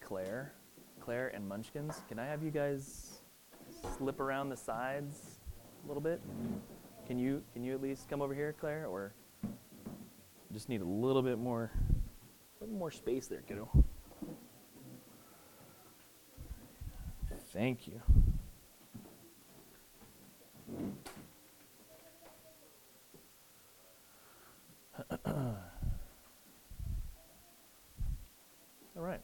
Claire, Claire and Munchkins, can I have you guys slip around the sides a little bit? Can you can you at least come over here, Claire, or just need a little bit more, a little more space there, kiddo. Thank you. All right.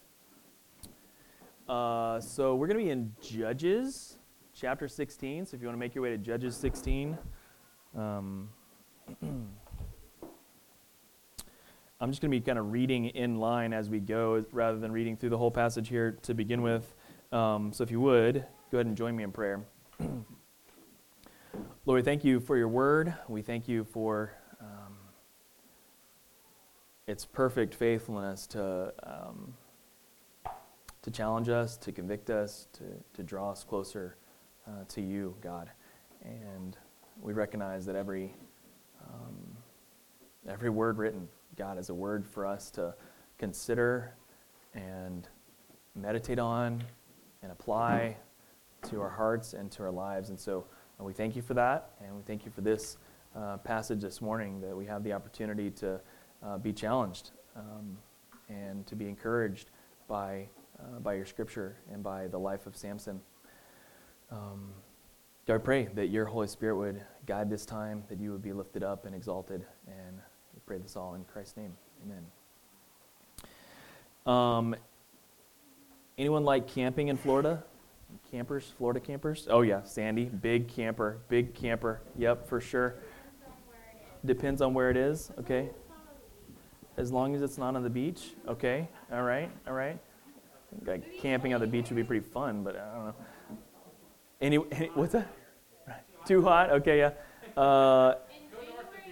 Uh, so we're going to be in Judges chapter 16. So if you want to make your way to Judges 16, um, I'm just going to be kind of reading in line as we go rather than reading through the whole passage here to begin with. Um, so if you would, go ahead and join me in prayer. Lord, thank you for your word. We thank you for um, its perfect faithfulness to, um, to challenge us, to convict us, to, to draw us closer uh, to you, God. And we recognize that every, um, every word written, God, is a word for us to consider and meditate on and apply to our hearts and to our lives. And so uh, we thank you for that, and we thank you for this uh, passage this morning that we have the opportunity to uh, be challenged um, and to be encouraged by, uh, by your scripture and by the life of Samson. Um, I pray that your Holy Spirit would guide this time, that you would be lifted up and exalted, and we pray this all in Christ's name. Amen. Um, anyone like camping in Florida? Campers, Florida campers? Oh, yeah, Sandy, big camper, big camper. Yep, for sure. Depends on where it is, okay? As long as it's not on the beach, okay? All right, all right. Like camping on the beach would be pretty fun, but I don't know. Any, any what's that? Too hot? Okay, yeah. Uh,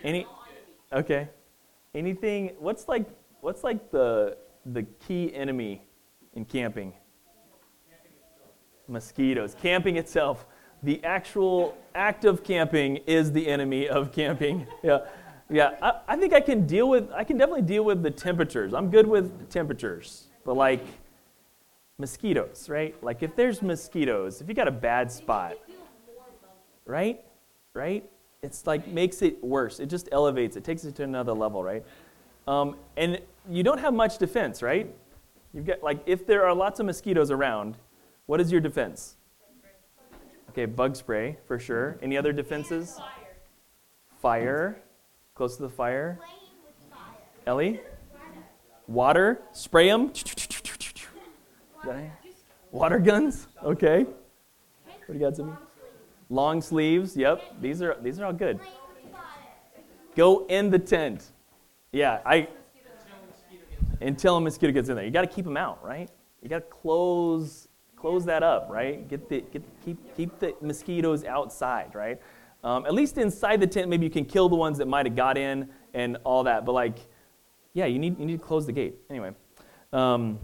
any? Okay. Anything? What's like? What's like the the key enemy in camping? Mosquitoes. Camping itself, the actual act of camping is the enemy of camping. Yeah, yeah. I, I think I can deal with. I can definitely deal with the temperatures. I'm good with temperatures, but like mosquitoes, right? Like if there's mosquitoes, if you got a bad spot, right? Right? It's like makes it worse. It just elevates. It takes it to another level, right? Um, and you don't have much defense, right? You've got like if there are lots of mosquitoes around, what is your defense? Okay, bug spray for sure. Any other defenses? Fire. Close to the fire. Ellie? Water. Spray them. Water guns. Okay. What do you got, Zimmy? Long sleeves. Yep. These are these are all good. Go in the tent. Yeah, I. Until a mosquito gets in there, you got to keep them out, right? You got to close close that up, right? Get the get keep keep the mosquitoes outside, right? Um, at least inside the tent, maybe you can kill the ones that might have got in and all that. But like, yeah, you need you need to close the gate anyway. Um,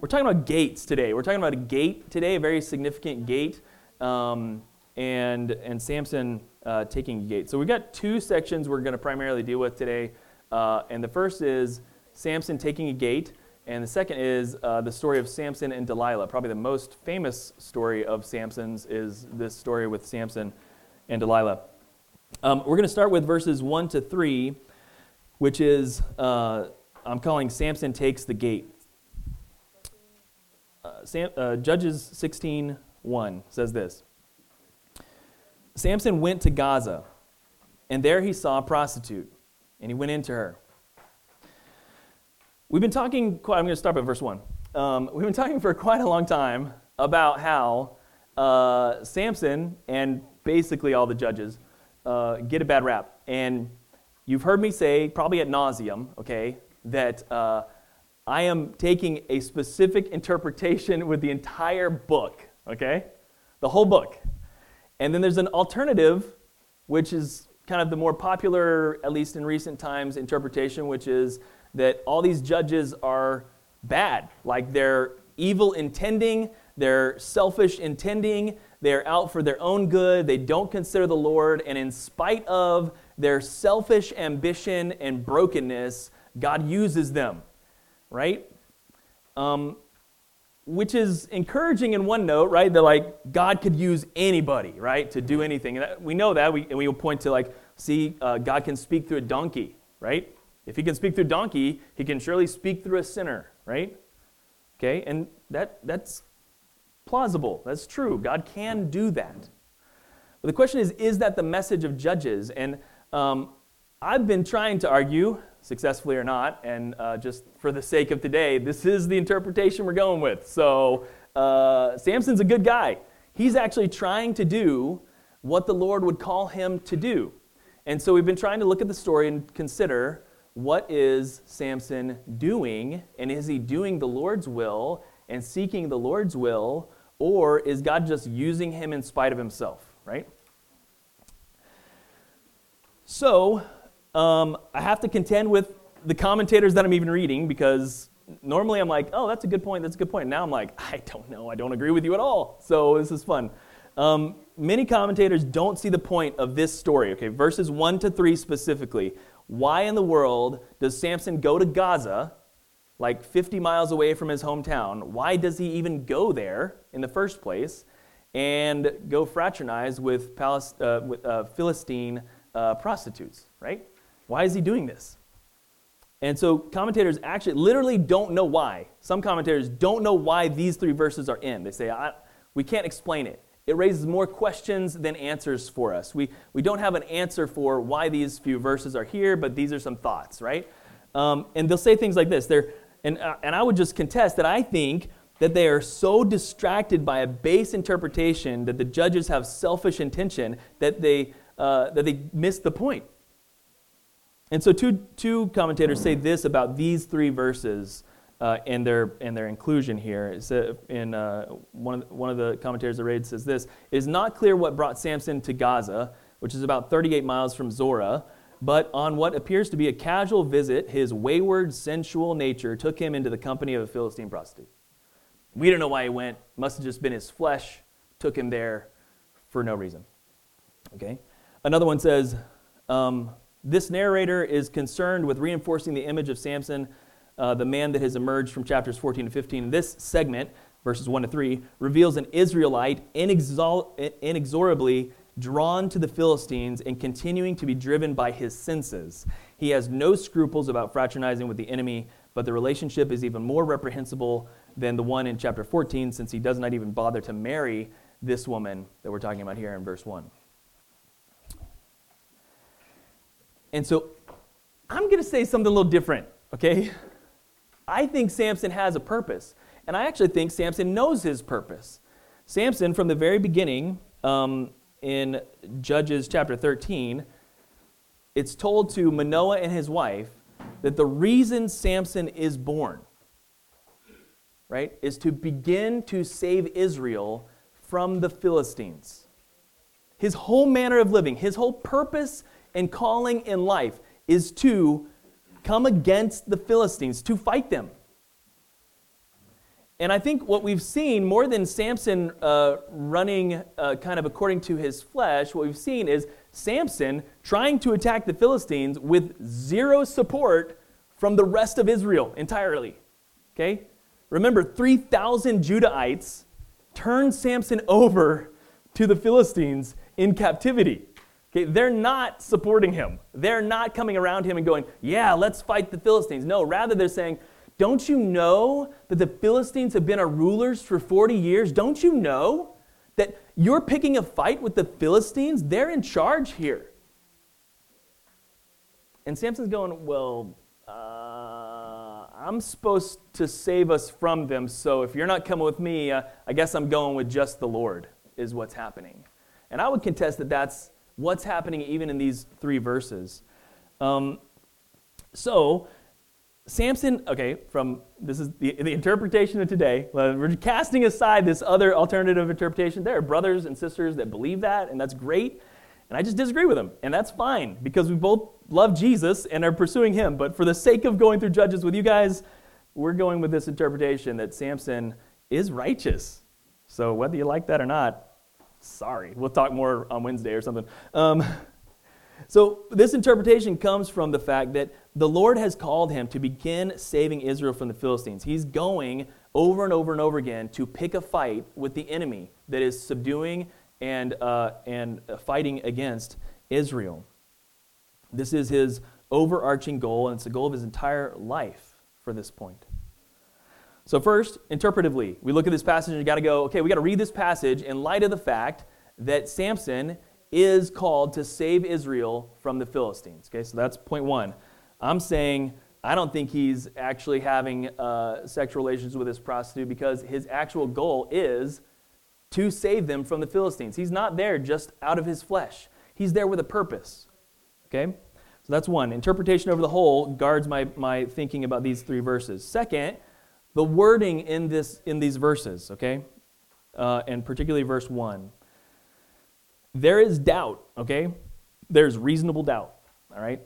we're talking about gates today. We're talking about a gate today, a very significant gate, um, and and Samson uh, taking a gate. So we've got two sections we're going to primarily deal with today, uh, and the first is Samson taking a gate, and the second is uh, the story of Samson and Delilah. Probably the most famous story of Samson's is this story with Samson and Delilah. Um, we're going to start with verses one to three, which is uh, I'm calling Samson takes the gate. Sam, uh, Judges 16 1 says this Samson went to Gaza, and there he saw a prostitute, and he went into her. We've been talking, quite, I'm going to start by verse 1. Um, we've been talking for quite a long time about how uh, Samson and basically all the judges uh, get a bad rap. And you've heard me say, probably at nauseum, okay, that uh, I am taking a specific interpretation with the entire book, okay? The whole book. And then there's an alternative, which is kind of the more popular, at least in recent times, interpretation, which is that all these judges are bad. Like they're evil intending, they're selfish intending, they're out for their own good, they don't consider the Lord, and in spite of their selfish ambition and brokenness, God uses them right? Um, which is encouraging in one note, right? That like God could use anybody, right, to do anything. And that, we know that, we, and we will point to like, see, uh, God can speak through a donkey, right? If he can speak through a donkey, he can surely speak through a sinner, right? Okay, and that that's plausible. That's true. God can do that. But the question is, is that the message of Judges? And um, I've been trying to argue, successfully or not, and uh, just for the sake of today, this is the interpretation we're going with. So uh, Samson's a good guy. He's actually trying to do what the Lord would call him to do. And so we've been trying to look at the story and consider what is Samson doing, and is he doing the Lord's will and seeking the Lord's will, or is God just using him in spite of himself, right? So, um, I have to contend with the commentators that I'm even reading because normally I'm like, oh, that's a good point, that's a good point. Now I'm like, I don't know, I don't agree with you at all. So this is fun. Um, many commentators don't see the point of this story, okay, verses 1 to 3 specifically. Why in the world does Samson go to Gaza, like 50 miles away from his hometown? Why does he even go there in the first place and go fraternize with, Palest- uh, with uh, Philistine uh, prostitutes, right? Why is he doing this? And so commentators actually literally don't know why. Some commentators don't know why these three verses are in. They say, we can't explain it. It raises more questions than answers for us. We, we don't have an answer for why these few verses are here, but these are some thoughts, right? Um, and they'll say things like this. They're, and, uh, and I would just contest that I think that they are so distracted by a base interpretation that the judges have selfish intention that they, uh, that they miss the point. And so, two, two commentators say this about these three verses uh, and, their, and their inclusion here. It's, in, uh, one, of the, one of the commentators I read says this It is not clear what brought Samson to Gaza, which is about 38 miles from Zorah, but on what appears to be a casual visit, his wayward, sensual nature took him into the company of a Philistine prostitute. We don't know why he went. Must have just been his flesh took him there for no reason. Okay? Another one says, um, this narrator is concerned with reinforcing the image of Samson, uh, the man that has emerged from chapters 14 to 15. This segment, verses 1 to 3, reveals an Israelite inexorably drawn to the Philistines and continuing to be driven by his senses. He has no scruples about fraternizing with the enemy, but the relationship is even more reprehensible than the one in chapter 14 since he does not even bother to marry this woman that we're talking about here in verse 1. And so I'm going to say something a little different, okay? I think Samson has a purpose. And I actually think Samson knows his purpose. Samson, from the very beginning, um, in Judges chapter 13, it's told to Manoah and his wife that the reason Samson is born, right, is to begin to save Israel from the Philistines. His whole manner of living, his whole purpose and calling in life is to come against the Philistines, to fight them. And I think what we've seen, more than Samson uh, running uh, kind of according to his flesh, what we've seen is Samson trying to attack the Philistines with zero support from the rest of Israel entirely. Okay? Remember, 3,000 Judahites turned Samson over to the Philistines in captivity. Okay, they're not supporting him. They're not coming around him and going, yeah, let's fight the Philistines. No, rather they're saying, don't you know that the Philistines have been our rulers for 40 years? Don't you know that you're picking a fight with the Philistines? They're in charge here. And Samson's going, well, uh, I'm supposed to save us from them, so if you're not coming with me, uh, I guess I'm going with just the Lord, is what's happening. And I would contest that that's what's happening even in these three verses. Um, so, Samson, okay, from this is the, the interpretation of today. We're casting aside this other alternative interpretation. There are brothers and sisters that believe that, and that's great. And I just disagree with them, and that's fine because we both love Jesus and are pursuing Him. But for the sake of going through Judges with you guys, we're going with this interpretation that Samson is righteous. So whether you like that or not, Sorry. We'll talk more on Wednesday or something. Um, so, this interpretation comes from the fact that the Lord has called him to begin saving Israel from the Philistines. He's going over and over and over again to pick a fight with the enemy that is subduing and, uh, and fighting against Israel. This is his overarching goal, and it's the goal of his entire life for this point. So, first, interpretively, we look at this passage and you got to go, okay, we got to read this passage in light of the fact that Samson is called to save Israel from the Philistines. Okay, so that's point one. I'm saying I don't think he's actually having uh, sexual relations with this prostitute because his actual goal is to save them from the Philistines. He's not there just out of his flesh, he's there with a purpose. Okay? So that's one. Interpretation over the whole guards my, my thinking about these three verses. Second, the wording in, this, in these verses, okay? Uh, and particularly verse 1. There is doubt, okay? There's reasonable doubt, all right,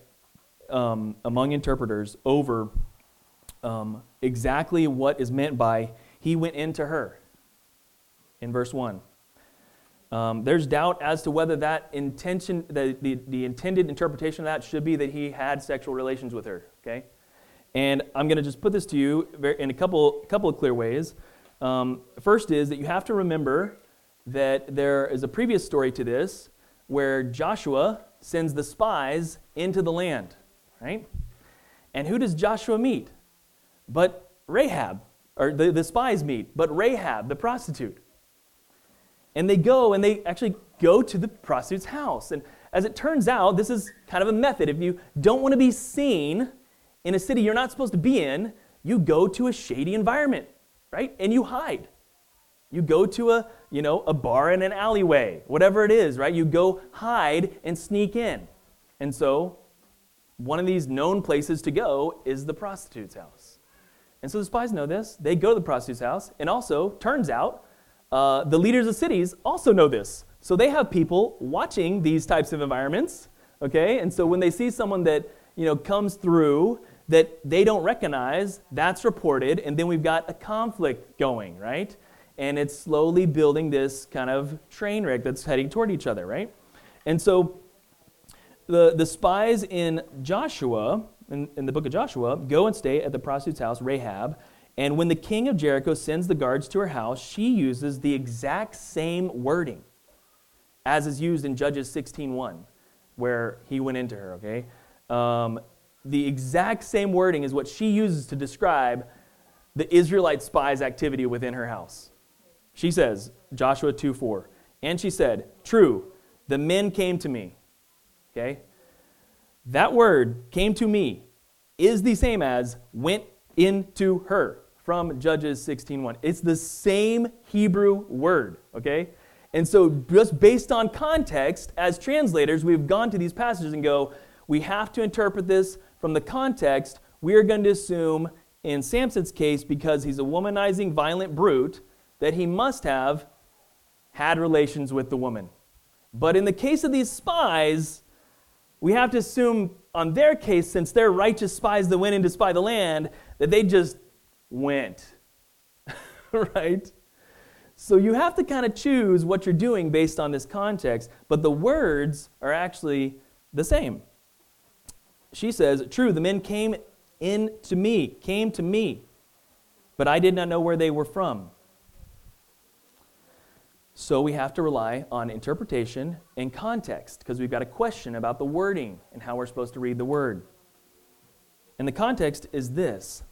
um, among interpreters over um, exactly what is meant by he went into her in verse 1. Um, there's doubt as to whether that intention, the, the, the intended interpretation of that should be that he had sexual relations with her, okay? And I'm going to just put this to you in a couple, couple of clear ways. Um, first is that you have to remember that there is a previous story to this where Joshua sends the spies into the land, right? And who does Joshua meet? But Rahab, or the, the spies meet, but Rahab, the prostitute. And they go and they actually go to the prostitute's house. And as it turns out, this is kind of a method. If you don't want to be seen in a city you're not supposed to be in, you go to a shady environment, right? And you hide. You go to a, you know, a bar in an alleyway, whatever it is, right? You go hide and sneak in. And so, one of these known places to go is the prostitute's house. And so the spies know this. They go to the prostitute's house. And also, turns out, uh, the leaders of cities also know this. So they have people watching these types of environments, okay? And so when they see someone that, you know, comes through that they don't recognize, that's reported, and then we've got a conflict going, right? and it's slowly building this kind of train wreck that's heading toward each other, right? And so the, the spies in Joshua, in, in the book of Joshua, go and stay at the prostitute's house, Rahab. And when the king of Jericho sends the guards to her house, she uses the exact same wording as is used in Judges 16.1, where he went into her, okay? Um, the exact same wording is what she uses to describe the Israelite spies' activity within her house. She says, Joshua 2 4. And she said, True, the men came to me. Okay? That word, came to me, is the same as went into her from Judges 16:1. It's the same Hebrew word, okay? And so just based on context as translators, we've gone to these passages and go, we have to interpret this from the context. We are going to assume in Samson's case because he's a womanizing violent brute that he must have had relations with the woman. But in the case of these spies, we have to assume on their case, since they're righteous spies that went in to spy the land, that they just went. right? So you have to kind of choose what you're doing based on this context, but the words are actually the same. She says, True, the men came in to me, came to me, but I did not know where they were from. So we have to rely on interpretation and context because we've got a question about the wording and how we're supposed to read the word. And the context is this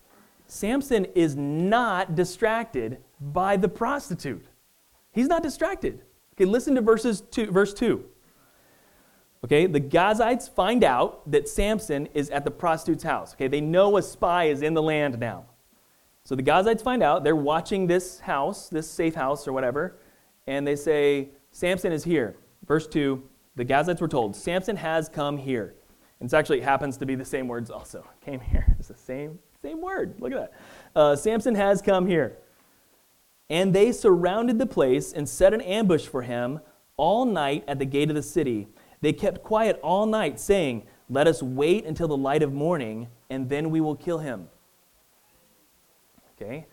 Samson is not distracted by the prostitute. He's not distracted. Okay, listen to verses two, verse 2. Okay, the Gazites find out that Samson is at the prostitute's house. Okay, they know a spy is in the land now. So the Gazites find out, they're watching this house, this safe house or whatever, and they say, Samson is here. Verse 2, the Gazites were told, Samson has come here. And it actually happens to be the same words also. Came here. It's the same, same word. Look at that. Uh, Samson has come here. And they surrounded the place and set an ambush for him all night at the gate of the city. They kept quiet all night, saying, Let us wait until the light of morning, and then we will kill him. Okay?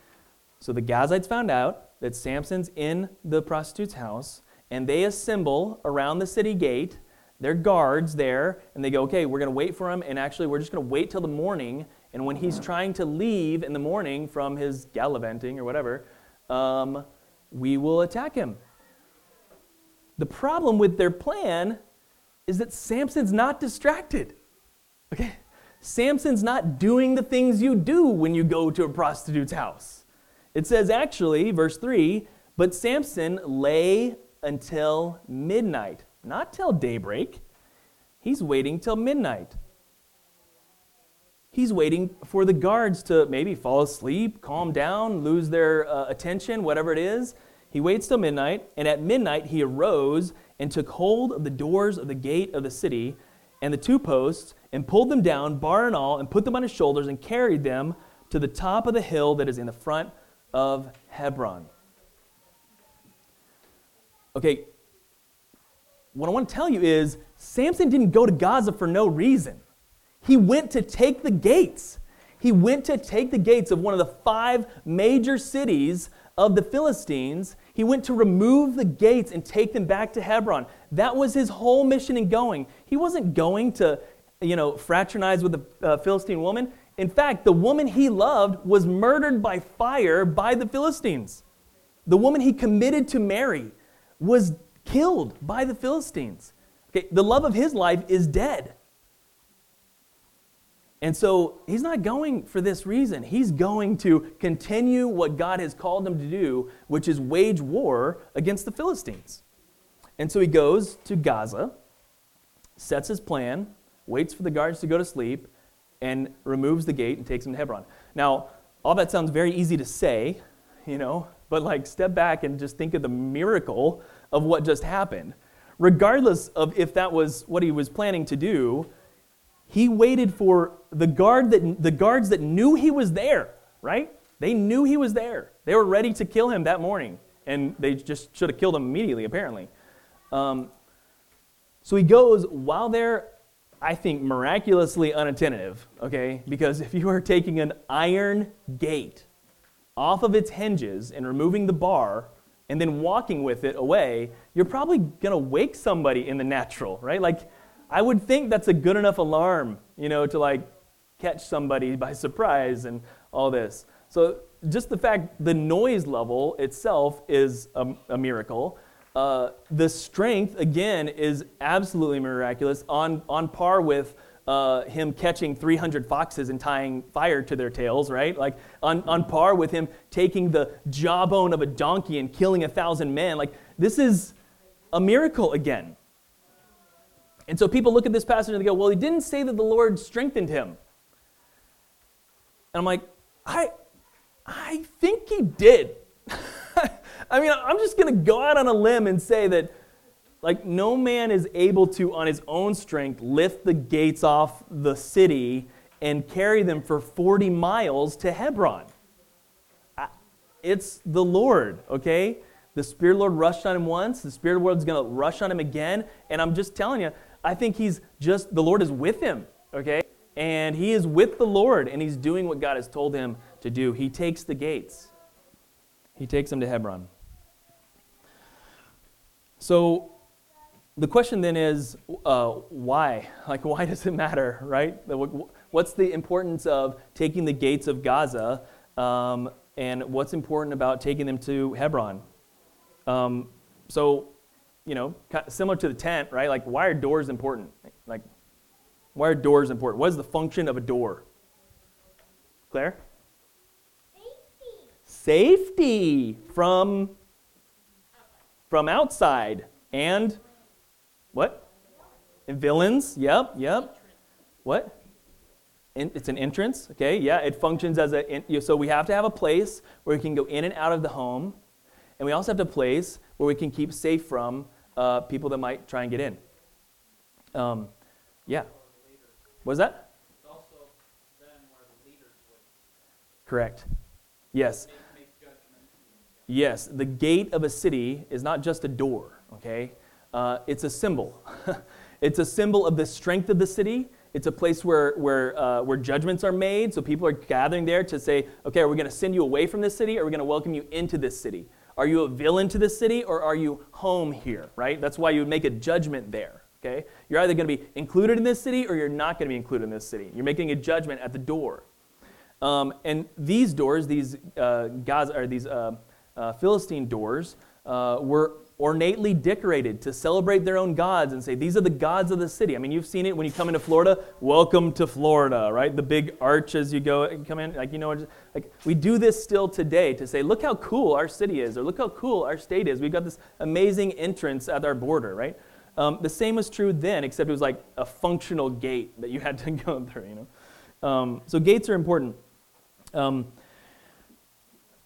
So the Gazites found out that Samson's in the prostitute's house, and they assemble around the city gate. They're guards there, and they go, okay, we're going to wait for him, and actually, we're just going to wait till the morning, And when he's trying to leave in the morning from his gallivanting or whatever, um, we will attack him. The problem with their plan is that Samson's not distracted. Okay? Samson's not doing the things you do when you go to a prostitute's house. It says actually, verse 3 but Samson lay until midnight, not till daybreak. He's waiting till midnight. He's waiting for the guards to maybe fall asleep, calm down, lose their uh, attention, whatever it is. He waits till midnight, and at midnight he arose and took hold of the doors of the gate of the city and the two posts and pulled them down, bar and all, and put them on his shoulders and carried them to the top of the hill that is in the front of Hebron. Okay, what I want to tell you is Samson didn't go to Gaza for no reason. He went to take the gates. He went to take the gates of one of the five major cities of the Philistines. He went to remove the gates and take them back to Hebron. That was his whole mission in going. He wasn't going to, you know, fraternize with a uh, Philistine woman. In fact, the woman he loved was murdered by fire by the Philistines. The woman he committed to marry was killed by the Philistines. Okay, the love of his life is dead. And so he's not going for this reason. He's going to continue what God has called him to do, which is wage war against the Philistines. And so he goes to Gaza, sets his plan, waits for the guards to go to sleep, and removes the gate and takes him to Hebron. Now, all that sounds very easy to say, you know, but like step back and just think of the miracle of what just happened. Regardless of if that was what he was planning to do, he waited for the guard that the guards that knew he was there, right? They knew he was there. They were ready to kill him that morning, and they just should have killed him immediately, apparently. Um, so he goes while they're, I think, miraculously unattentive, okay? Because if you are taking an iron gate off of its hinges and removing the bar and then walking with it away, you're probably to wake somebody in the natural, right? Like, I would think that's a good enough alarm, you know, to like catch somebody by surprise and all this. So, just the fact the noise level itself is a, a miracle. Uh, the strength, again, is absolutely miraculous, on, on par with uh, him catching 300 foxes and tying fire to their tails, right? Like on, on par with him taking the jawbone of a donkey and killing a thousand men. Like this is a miracle again. And so people look at this passage and they go, well, he didn't say that the Lord strengthened him. And I'm like, I, I think he did. I mean, I'm just going to go out on a limb and say that like, no man is able to, on his own strength, lift the gates off the city and carry them for 40 miles to Hebron. It's the Lord, okay? The Spirit of the Lord rushed on him once. The Spirit Lord is going to rush on him again. And I'm just telling you, I think he's just, the Lord is with him, okay? And he is with the Lord, and he's doing what God has told him to do. He takes the gates, he takes them to Hebron. So, the question then is uh, why? Like, why does it matter, right? What's the importance of taking the gates of Gaza, um, and what's important about taking them to Hebron? Um, so, you know, similar to the tent, right? Like, why are doors important? Like, why are doors important? What is the function of a door? Claire? Safety. Safety from from outside and what? And villains. Yep, yep. What? it's an entrance. Okay, yeah. It functions as a. So we have to have a place where we can go in and out of the home, and we also have a place where we can keep safe from uh, people that might try and get in. Um, yeah. Was that? Correct. Yes. Yes. The gate of a city is not just a door. Okay. Uh, it's a symbol. it's a symbol of the strength of the city. It's a place where, where, uh, where judgments are made. So people are gathering there to say, okay, are we going to send you away from this city or are we going to welcome you into this city? Are you a villain to the city or are you home here, right? That's why you would make a judgment there, okay? You're either going to be included in this city or you're not going to be included in this city. You're making a judgment at the door. Um, and these doors, these uh, Gaza, or these uh, uh, Philistine doors, uh, were ornately decorated to celebrate their own gods and say, These are the gods of the city. I mean, you've seen it when you come into Florida. Welcome to Florida, right? The big arch as you go and come in. Like, you know, like we do this still today to say, Look how cool our city is, or look how cool our state is. We've got this amazing entrance at our border, right? Um, the same was true then, except it was like a functional gate that you had to go through, you know? Um, so gates are important. Um,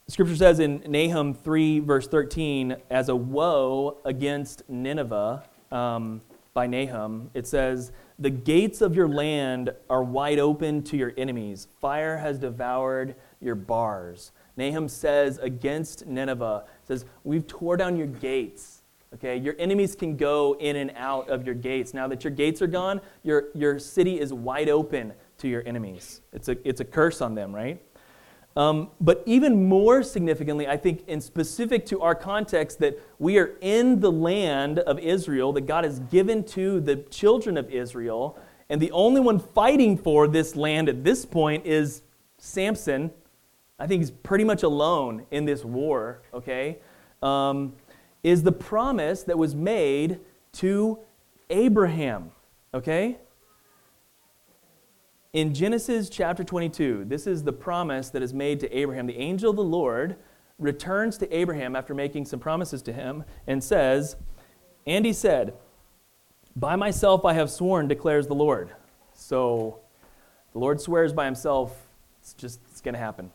Scripture says in Nahum 3, verse 13, as a woe against Nineveh um, by Nahum, it says, The gates of your land are wide open to your enemies. Fire has devoured your bars. Nahum says against Nineveh, says, We've tore down your gates. Okay, your enemies can go in and out of your gates. Now that your gates are gone, your, your city is wide open to your enemies. It's a, it's a curse on them, right? Um, but even more significantly, I think, in specific to our context, that we are in the land of Israel that God has given to the children of Israel, and the only one fighting for this land at this point is Samson. I think he's pretty much alone in this war, okay? Um, is the promise that was made to Abraham, okay? In Genesis chapter 22, this is the promise that is made to Abraham. The angel of the Lord returns to Abraham after making some promises to him and says, And he said, By myself I have sworn, declares the Lord. So the Lord swears by himself, it's just it's going to happen.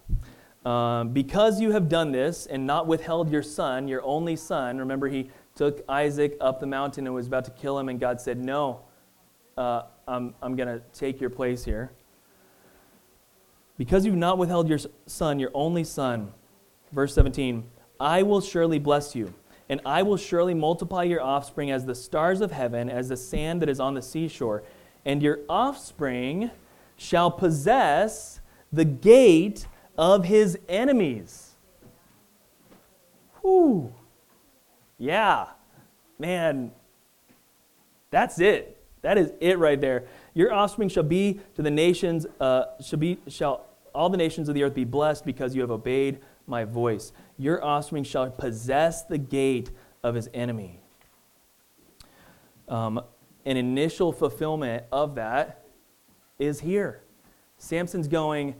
Um, because you have done this and not withheld your son, your only son, remember he took Isaac up the mountain and was about to kill him, and God said, No, uh, I'm, I'm going to take your place here. Because you've not withheld your son, your only son, verse 17, I will surely bless you, and I will surely multiply your offspring as the stars of heaven, as the sand that is on the seashore. And your offspring shall possess the gate of his enemies. Whew. Yeah. Man, that's it. That is it right there. Your offspring shall be to the nations, uh, shall be, shall all the nations of the earth be blessed because you have obeyed my voice. Your offspring shall possess the gate of his enemy. Um, an initial fulfillment of that is here. Samson's going,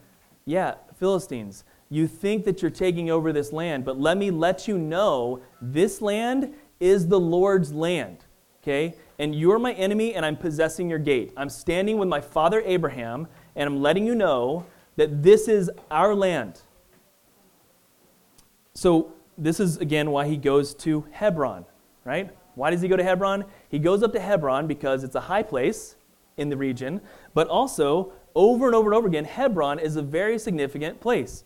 Yeah, Philistines, you think that you're taking over this land, but let me let you know this land is the Lord's land. Okay? And you're my enemy, and I'm possessing your gate. I'm standing with my father Abraham, and I'm letting you know that this is our land. So, this is again why he goes to Hebron, right? Why does he go to Hebron? He goes up to Hebron because it's a high place in the region, but also, over and over and over again, Hebron is a very significant place.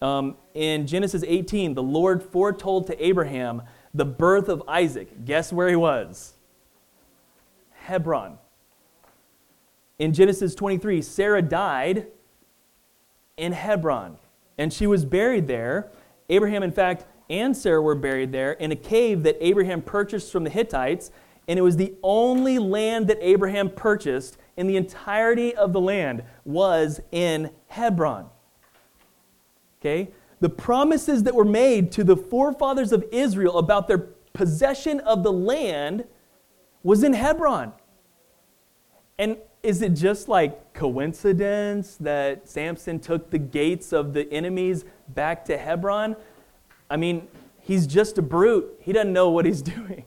Um, in Genesis 18, the Lord foretold to Abraham the birth of Isaac. Guess where he was? Hebron. In Genesis 23, Sarah died in Hebron, and she was buried there. Abraham, in fact, and Sarah were buried there in a cave that Abraham purchased from the Hittites, and it was the only land that Abraham purchased in the entirety of the land was in Hebron. Okay? The promises that were made to the forefathers of Israel about their possession of the land was in Hebron. And is it just like coincidence that Samson took the gates of the enemies back to Hebron? I mean, he's just a brute. He doesn't know what he's doing.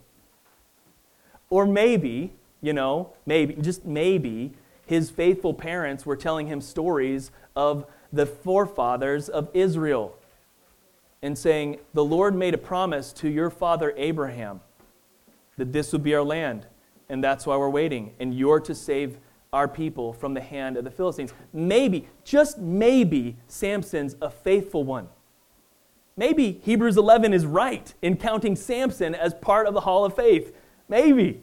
Or maybe, you know, maybe, just maybe, his faithful parents were telling him stories of the forefathers of Israel and saying, The Lord made a promise to your father Abraham that this would be our land and that's why we're waiting. And you're to save our people from the hand of the Philistines. Maybe, just maybe, Samson's a faithful one. Maybe Hebrews 11 is right in counting Samson as part of the hall of faith. Maybe.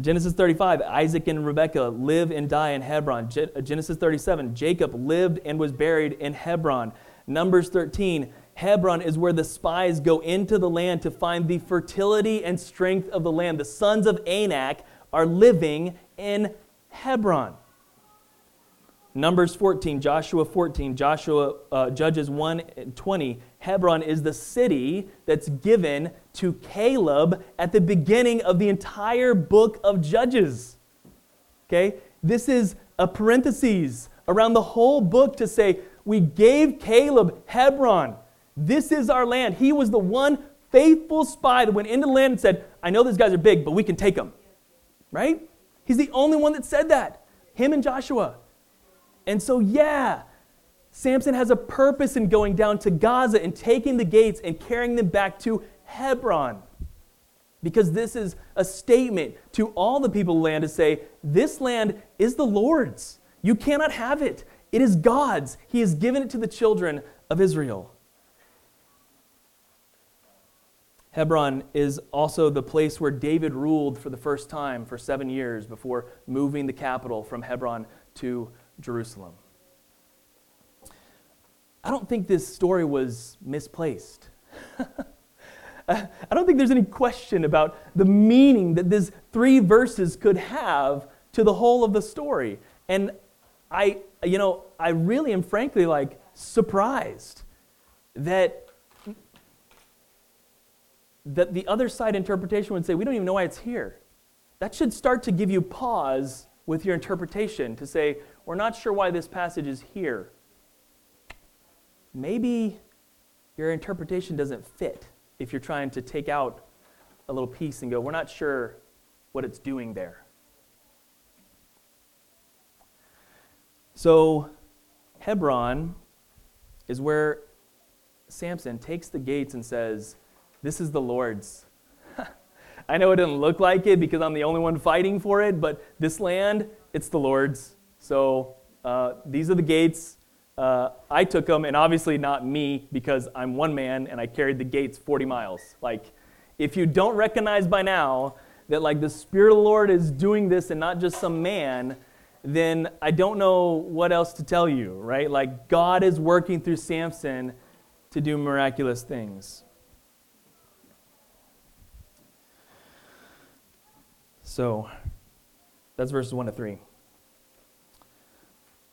Genesis 35, Isaac and Rebekah live and die in Hebron. Uh, Genesis 37, Jacob lived and was buried in Hebron. Numbers 13, Hebron is where the spies go into the land to find the fertility and strength of the land. The sons of Anak are living in Hebron. Numbers 14, Joshua 14, Joshua uh, Judges 1 and 20. Hebron is the city that's given to Caleb at the beginning of the entire book of Judges. Okay? This is a parenthesis around the whole book to say, we gave Caleb Hebron. This is our land. He was the one faithful spy that went into the land and said, I know these guys are big, but we can take them. Right? He's the only one that said that. Him and Joshua. And so, yeah, Samson has a purpose in going down to Gaza and taking the gates and carrying them back to Hebron. Because this is a statement to all the people of the land to say, this land is the Lord's. You cannot have it. It is God's. He has given it to the children of Israel. Hebron is also the place where David ruled for the first time for seven years before moving the capital from Hebron to Jerusalem. I don't think this story was misplaced. I don't think there's any question about the meaning that these three verses could have to the whole of the story. And I, you know, I really am frankly like surprised that that the other side interpretation would say, we don't even know why it's here. That should start to give you pause with your interpretation to say, we're not sure why this passage is here. Maybe your interpretation doesn't fit if you're trying to take out a little piece and go, we're not sure what it's doing there. So, Hebron is where Samson takes the gates and says, This is the Lord's. I know it didn't look like it because I'm the only one fighting for it, but this land, it's the Lord's. So uh, these are the gates. Uh, I took them, and obviously not me because I'm one man and I carried the gates 40 miles. Like, if you don't recognize by now that like the Spirit of the Lord is doing this and not just some man, then I don't know what else to tell you, right? Like God is working through Samson to do miraculous things. So that's verses 1 to 3.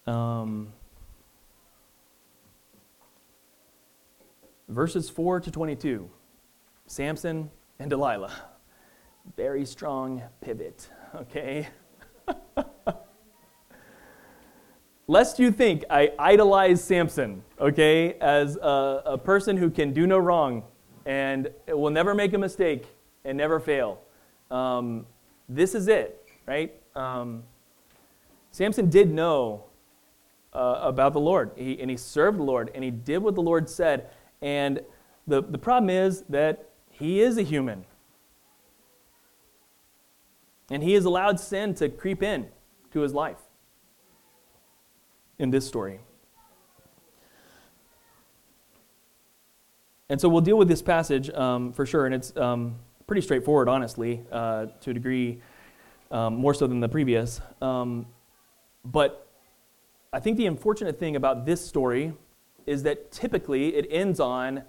Um, verses 4 to 22 Samson and Delilah. Very strong pivot, okay? Lest you think I idolize Samson, okay, as a, a person who can do no wrong and will never make a mistake and never fail. Um, this is it, right? Um, Samson did know uh, about the Lord. He, and he served the Lord, and he did what the Lord said. And the, the problem is that he is a human. And he has allowed sin to creep in to his life in this story. And so we'll deal with this passage um, for sure, and it's um, pretty straightforward, honestly, uh, to a degree, um, more so than the previous. Um, but I think the unfortunate thing about this story is that typically it ends on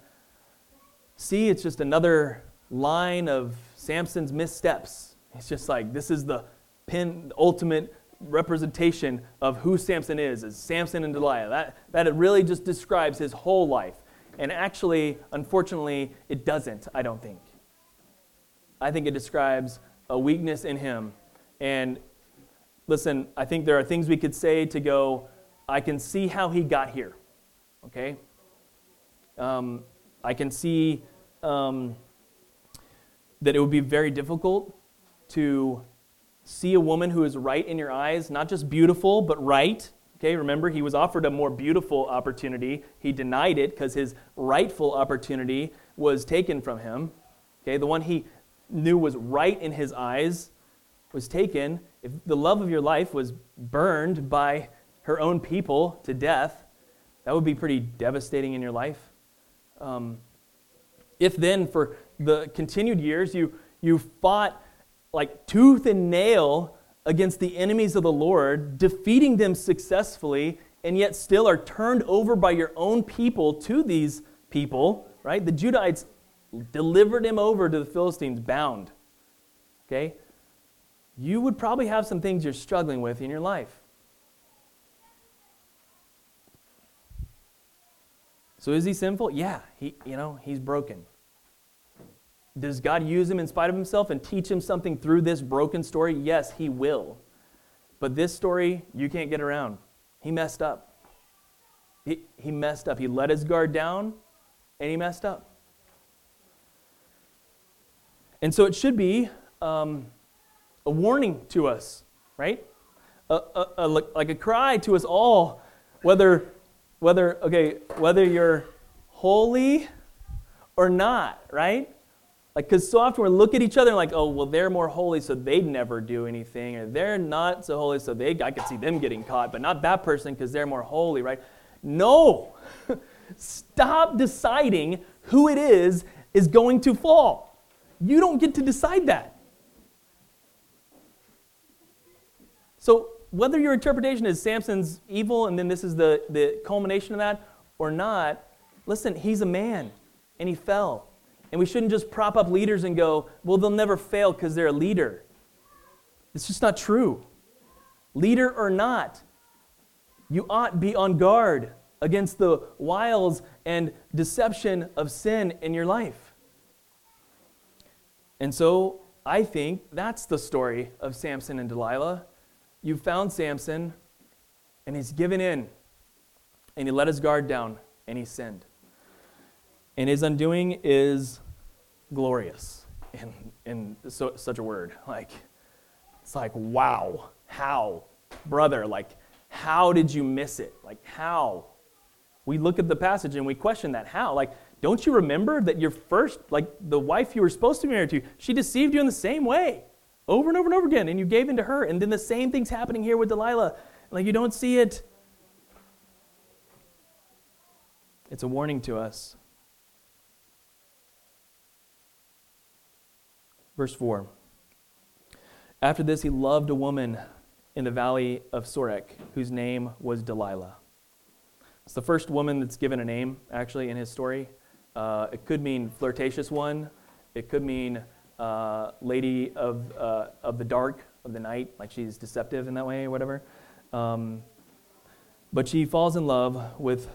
see, it's just another line of Samson's missteps. It's just like this is the pin, ultimate representation of who Samson is, is Samson and Delilah. That, that it really just describes his whole life. And actually, unfortunately, it doesn't, I don't think. I think it describes a weakness in him. And listen, I think there are things we could say to go, I can see how he got here. Okay? Um, I can see um, that it would be very difficult to see a woman who is right in your eyes, not just beautiful, but right. Okay, remember, he was offered a more beautiful opportunity. He denied it because his rightful opportunity was taken from him. Okay, the one he knew was right in his eyes was taken. If the love of your life was burned by her own people to death, that would be pretty devastating in your life. Um, if then, for the continued years, you, you fought like tooth and nail against the enemies of the Lord, defeating them successfully, and yet still are turned over by your own people to these people, right? The Judahites delivered him over to the Philistines bound. Okay? You would probably have some things you're struggling with in your life. So is he sinful? Yeah, he you know, he's broken. Does God use him in spite of himself and teach him something through this broken story? Yes, he will. But this story, you can't get around. He messed up. He, he messed up. He let his guard down and he messed up. And so it should be um, a warning to us, right? A, a, a, like a cry to us all, whether, whether, okay, whether you're holy or not, right? Like, because so often we look at each other and like, oh, well, they're more holy, so they'd never do anything, or they're not so holy, so they, I could see them getting caught, but not that person because they're more holy, right? No, stop deciding who it is is going to fall. You don't get to decide that. So whether your interpretation is Samson's evil and then this is the, the culmination of that or not, listen, he's a man and he fell. And we shouldn't just prop up leaders and go, well, they'll never fail because they're a leader. It's just not true. Leader or not, you ought be on guard against the wiles and deception of sin in your life. And so I think that's the story of Samson and Delilah. You found Samson, and he's given in, and he let his guard down, and he sinned. And his undoing is glorious in, in so, such a word. Like, it's like, wow, how? Brother, like, how did you miss it? Like, how? We look at the passage and we question that. How? Like, don't you remember that your first, like, the wife you were supposed to be married to, she deceived you in the same way over and over and over again, and you gave in to her. And then the same thing's happening here with Delilah. Like, you don't see it. It's a warning to us. Verse 4 After this, he loved a woman in the valley of Sorek, whose name was Delilah. It's the first woman that's given a name, actually, in his story. Uh, it could mean flirtatious one, it could mean uh, lady of, uh, of the dark, of the night, like she's deceptive in that way or whatever. Um, but she falls in love with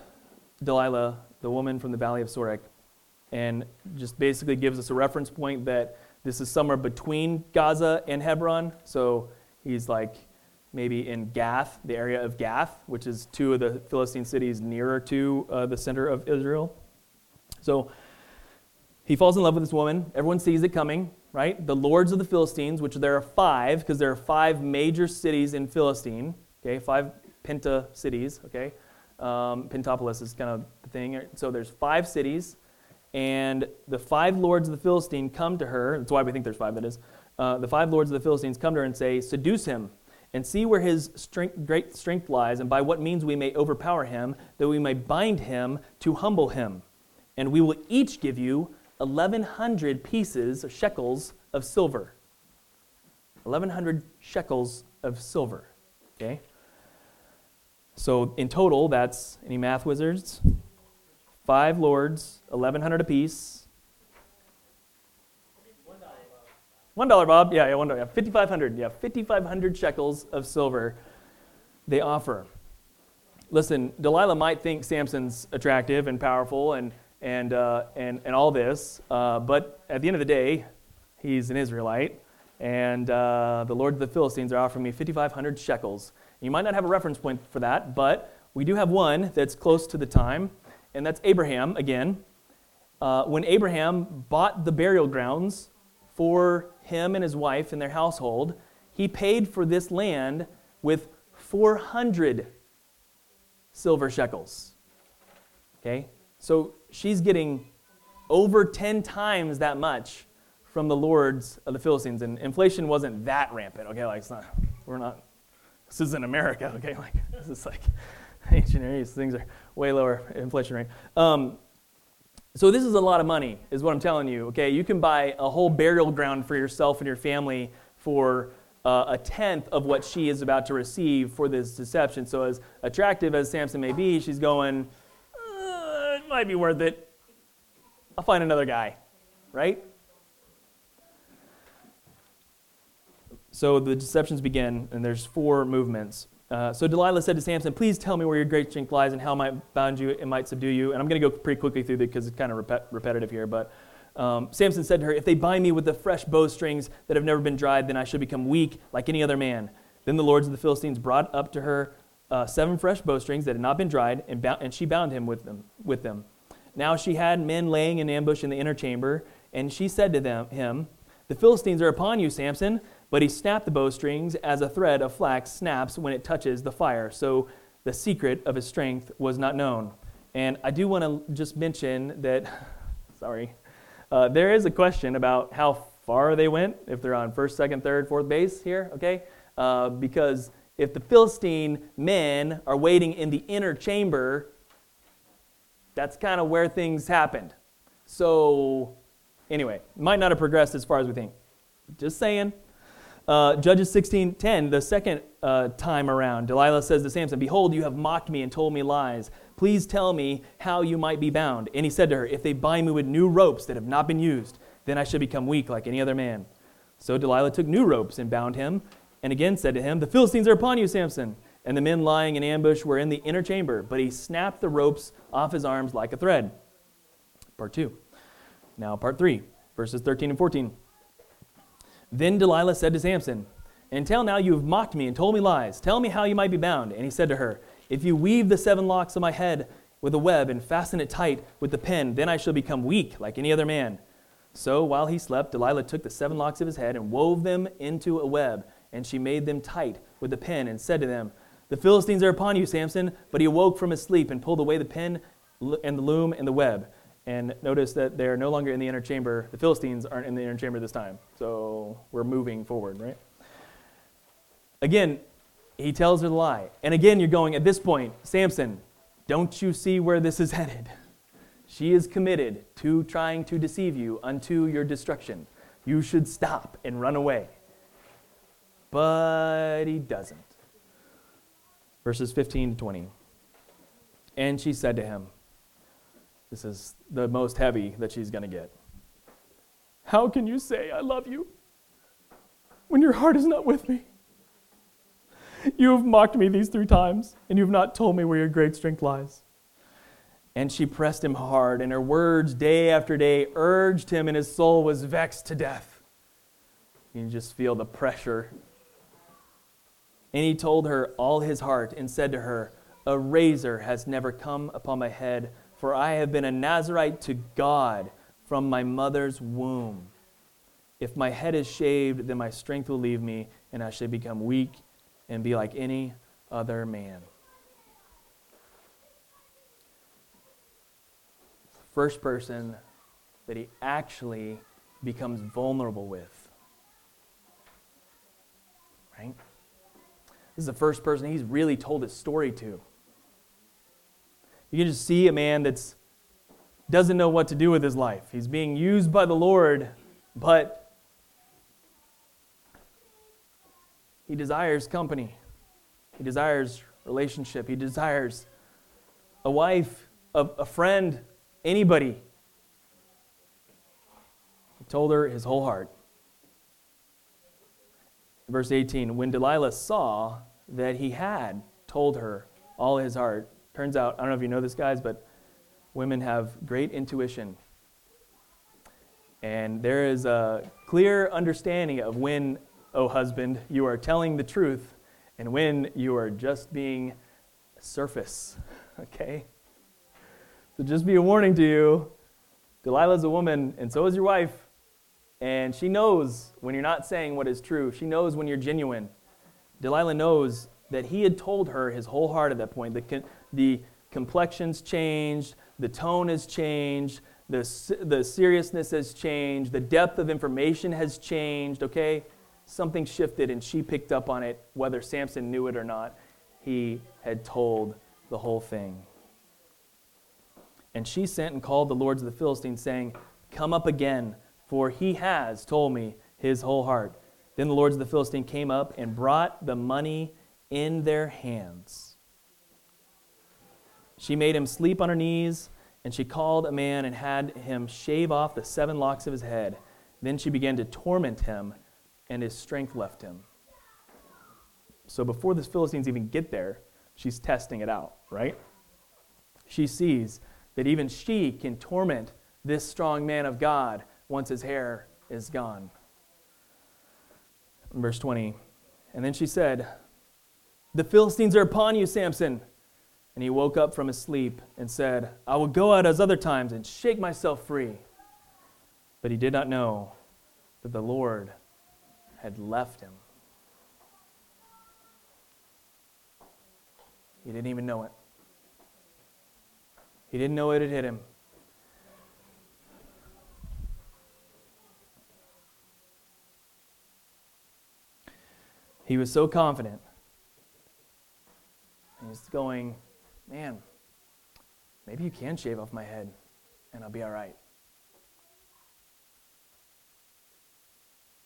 Delilah, the woman from the valley of Sorek, and just basically gives us a reference point that this is somewhere between Gaza and Hebron. So he's like maybe in Gath, the area of Gath, which is two of the Philistine cities nearer to uh, the center of Israel. So he falls in love with this woman. Everyone sees it coming, right? The lords of the Philistines, which there are five, because there are five major cities in Philistine, okay? Five penta cities, okay? Um, Pentapolis is kind of the thing. So there's five cities and the five lords of the Philistine come to her. That's why we think there's five, that is. Uh, the five lords of the Philistines come to her and say, Seduce him, and see where his strength, great strength lies, and by what means we may overpower him, that we may bind him to humble him. And we will each give you 1,100 pieces, of shekels of silver. 1,100 shekels of silver. Okay? So in total, that's any math wizards? Five lords, 1100 apiece. One dollar, Bob. Yeah, yeah, one dollar. Yeah, 5,500. Yeah, 5,500 shekels of silver they offer. Listen, Delilah might think Samson's attractive and powerful and, and, uh, and, and all this, uh, but at the end of the day, he's an Israelite, and uh, the lords of the Philistines are offering me 5,500 shekels. You might not have a reference point for that, but we do have one that's close to the time and that's Abraham again. Uh, when Abraham bought the burial grounds for him and his wife and their household, he paid for this land with 400 silver shekels. Okay? So she's getting over 10 times that much from the lords of the Philistines. And inflation wasn't that rampant, okay? Like, it's not, we're not, this isn't America, okay? Like, this is like ancient Near East. Things are way lower inflation rate. Um, so this is a lot of money, is what I'm telling you. Okay, you can buy a whole burial ground for yourself and your family for uh, a tenth of what she is about to receive for this deception. So as attractive as Samson may be, she's going, might be worth it. I'll find another guy, right? So the deceptions begin, and there's four movements. Uh, so Delilah said to Samson, Please tell me where your great strength lies and how I might bound you and might subdue you. And I'm going to go pretty quickly through this because it's kind of repet- repetitive here. But um, Samson said to her, If they bind me with the fresh bowstrings that have never been dried, then I shall become weak like any other man. Then the lords of the Philistines brought up to her uh, seven fresh bowstrings that had not been dried, and, bound, and she bound him with them, with them. Now she had men laying in ambush in the inner chamber, and she said to them, him, The Philistines are upon you, Samson. But he snapped the bowstrings as a thread of flax snaps when it touches the fire. So the secret of his strength was not known. And I do want to just mention that, sorry, uh, there is a question about how far they went, if they're on first, second, third, fourth base here, okay? Uh, because if the Philistine men are waiting in the inner chamber, that's kind of where things happened. So, anyway, might not have progressed as far as we think. Just saying. Uh, Judges 16:10, the second uh, time around, Delilah says to Samson, "Behold, you have mocked me and told me lies. Please tell me how you might be bound." And he said to her, "If they bind me with new ropes that have not been used, then I shall become weak like any other man." So Delilah took new ropes and bound him, and again said to him, "The Philistines are upon you, Samson." And the men lying in ambush were in the inner chamber, but he snapped the ropes off his arms like a thread. Part 2. Now part 3, verses 13 and 14. Then Delilah said to Samson, Until now you have mocked me and told me lies. Tell me how you might be bound. And he said to her, If you weave the seven locks of my head with a web and fasten it tight with the pin, then I shall become weak like any other man. So while he slept, Delilah took the seven locks of his head and wove them into a web, and she made them tight with the pin and said to them, The Philistines are upon you, Samson. But he awoke from his sleep and pulled away the pin and the loom and the web. And notice that they're no longer in the inner chamber. The Philistines aren't in the inner chamber this time. So we're moving forward, right? Again, he tells her the lie. And again, you're going, at this point, Samson, don't you see where this is headed? She is committed to trying to deceive you unto your destruction. You should stop and run away. But he doesn't. Verses 15 to 20. And she said to him, this is the most heavy that she's going to get. How can you say, I love you, when your heart is not with me? You have mocked me these three times, and you have not told me where your great strength lies. And she pressed him hard, and her words day after day urged him, and his soul was vexed to death. You just feel the pressure. And he told her all his heart and said to her, A razor has never come upon my head for I have been a Nazarite to God from my mother's womb. If my head is shaved, then my strength will leave me, and I shall become weak and be like any other man. First person that he actually becomes vulnerable with. Right? This is the first person he's really told his story to. You can just see a man that's doesn't know what to do with his life. He's being used by the Lord, but he desires company. He desires relationship. He desires a wife, a, a friend, anybody. He told her his whole heart. Verse 18 When Delilah saw that he had told her all his heart, Turns out, I don't know if you know this, guys, but women have great intuition. And there is a clear understanding of when, oh husband, you are telling the truth and when you are just being surface. Okay? So just be a warning to you. Delilah's a woman, and so is your wife. And she knows when you're not saying what is true. She knows when you're genuine. Delilah knows that he had told her his whole heart at that point. The, the complexion's changed, the tone has changed, the, the seriousness has changed, the depth of information has changed, okay? Something shifted and she picked up on it, whether Samson knew it or not. He had told the whole thing. And she sent and called the lords of the Philistines, saying, Come up again, for he has told me his whole heart. Then the lords of the Philistine came up and brought the money in their hands. She made him sleep on her knees, and she called a man and had him shave off the seven locks of his head. Then she began to torment him, and his strength left him. So before the Philistines even get there, she's testing it out, right? She sees that even she can torment this strong man of God once his hair is gone. Verse 20. And then she said, The Philistines are upon you, Samson. And he woke up from his sleep and said, I will go out as other times and shake myself free. But he did not know that the Lord had left him. He didn't even know it. He didn't know it had hit him. He was so confident. He's going, man, maybe you can shave off my head and I'll be all right.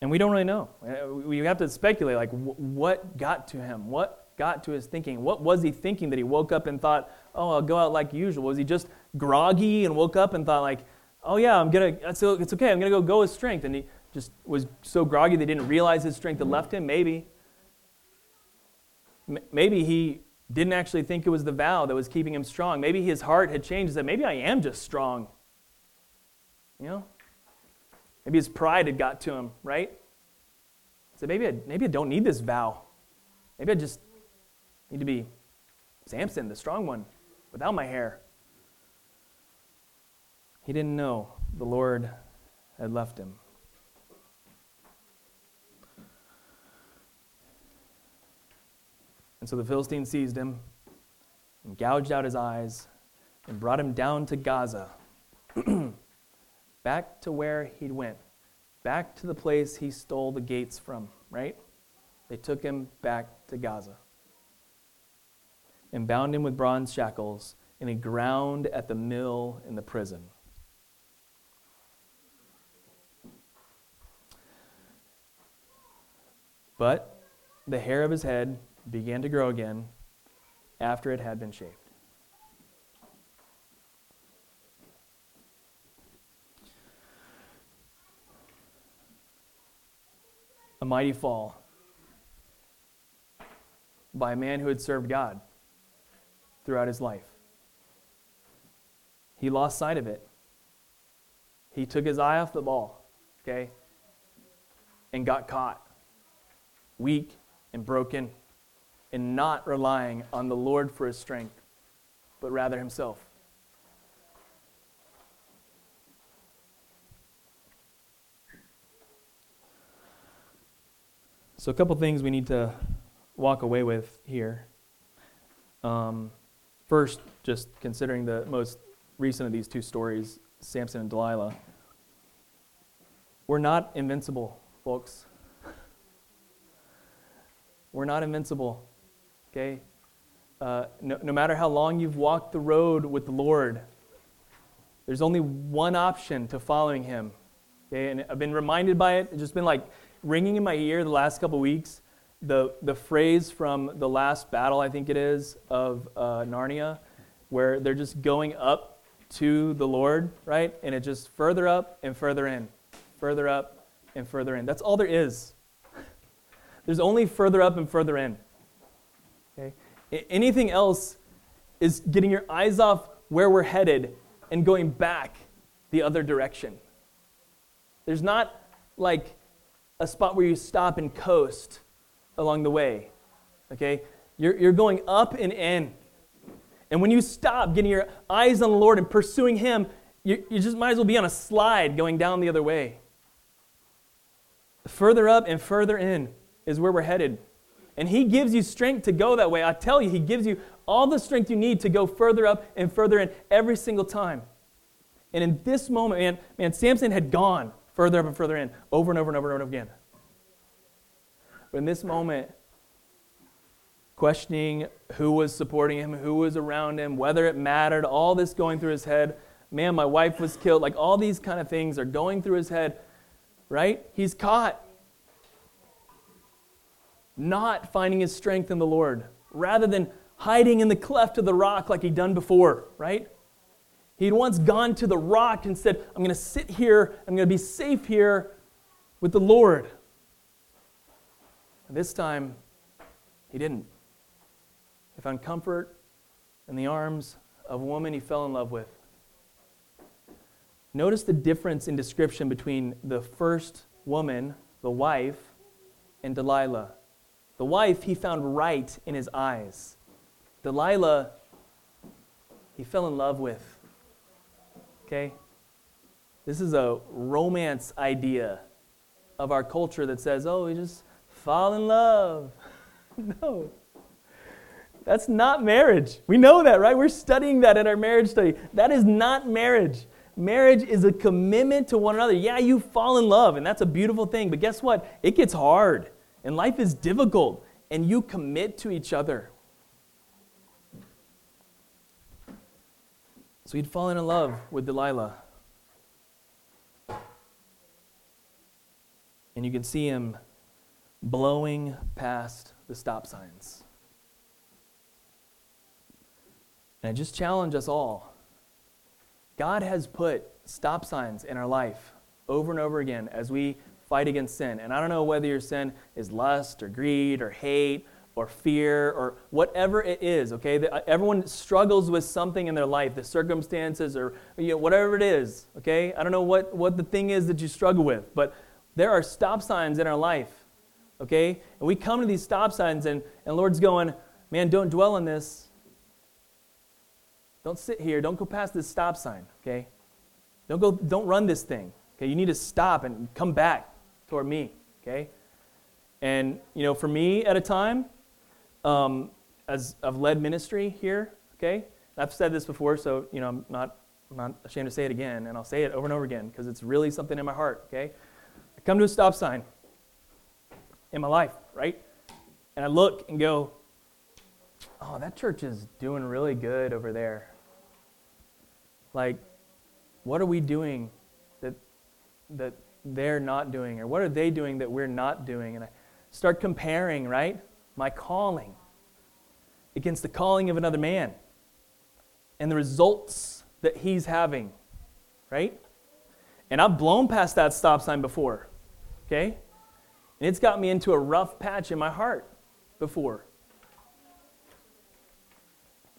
And we don't really know. Uh, we have to speculate like what got to him? What got to his thinking? What was he thinking that he woke up and thought, "Oh, I'll go out like usual"? Was he just groggy and woke up and thought like, "Oh yeah, I'm going to it's, it's okay. I'm going to go go with strength." And he just was so groggy they didn't realize his strength had left him, maybe. Maybe he didn't actually think it was the vow that was keeping him strong. Maybe his heart had changed said, maybe I am just strong. You know? Maybe his pride had got to him, right? Said, maybe I, maybe I don't need this vow. Maybe I just need to be Samson, the strong one, without my hair. He didn't know the Lord had left him. And so the Philistine seized him and gouged out his eyes and brought him down to Gaza, back to where he'd went, back to the place he stole the gates from, right? They took him back to Gaza and bound him with bronze shackles, and he ground at the mill in the prison. But the hair of his head began to grow again after it had been shaved. A mighty fall by a man who had served God throughout his life. He lost sight of it. He took his eye off the ball, okay, and got caught, weak and broken in not relying on the Lord for his strength, but rather himself. So, a couple things we need to walk away with here. Um, first, just considering the most recent of these two stories, Samson and Delilah. We're not invincible, folks. We're not invincible. Okay? Uh, no, no matter how long you've walked the road with the Lord, there's only one option to following Him. Okay? And I've been reminded by it. It's just been like ringing in my ear the last couple weeks. The, the phrase from the last battle, I think it is, of uh, Narnia, where they're just going up to the Lord, right? And it just further up and further in, further up and further in. That's all there is. There's only further up and further in. Anything else is getting your eyes off where we're headed and going back the other direction. There's not like a spot where you stop and coast along the way. Okay? You're, you're going up and in. And when you stop getting your eyes on the Lord and pursuing Him, you, you just might as well be on a slide going down the other way. Further up and further in is where we're headed. And He gives you strength to go that way. I tell you, He gives you all the strength you need to go further up and further in every single time. And in this moment, man, man, Samson had gone further up and further in over and over and over and over again. But in this moment, questioning who was supporting him, who was around him, whether it mattered, all this going through his head. Man, my wife was killed. Like all these kind of things are going through his head, right? He's caught not finding his strength in the Lord, rather than hiding in the cleft of the rock like he'd done before, right? He'd once gone to the rock and said, I'm going to sit here, I'm going to be safe here with the Lord. And this time, He didn't. He found comfort in the arms of a woman he fell in love with. Notice the difference in description between the first woman, the wife, and Delilah. The wife he found right in his eyes. Delilah, he fell in love with. Okay? This is a romance idea of our culture that says, oh, we just fall in love. no. That's not marriage. We know that, right? We're studying that in our marriage study. That is not marriage. Marriage is a commitment to one another. Yeah, you fall in love, and that's a beautiful thing, but guess what? It gets hard, and life is difficult, and you commit to each other. So he'd fallen in love with Delilah. And you can see him blowing past the stop signs. And I just challenge us all. God has put stop signs in our life over and over again as we fight against sin. And I don't know whether your sin is lust or greed or hate or fear or whatever it is, okay? Uh, everyone struggles with something in their life, the circumstances or you know, whatever it is, okay? I don't know what, what the thing is that you struggle with, but there are stop signs in our life, okay? And we come to these stop signs and, and Lord's going, man, don't dwell on this. Don't sit here. Don't go past this stop sign, okay? Don't go, don't run this thing. Okay, you need to stop and come back toward me, okay? And you know, for me at a time, um, as I've led ministry here, okay? I've said this before, so you know, I'm not, I'm not ashamed to say it again, and I'll say it over and over again because it's really something in my heart, okay? I come to a stop sign in my life, right? And I look and go, oh, that church is doing really good over there. Like, what are we doing that, that they're not doing? Or what are they doing that we're not doing? And I start comparing, right? My calling against the calling of another man and the results that he's having, right? And I've blown past that stop sign before, okay? And it's got me into a rough patch in my heart before.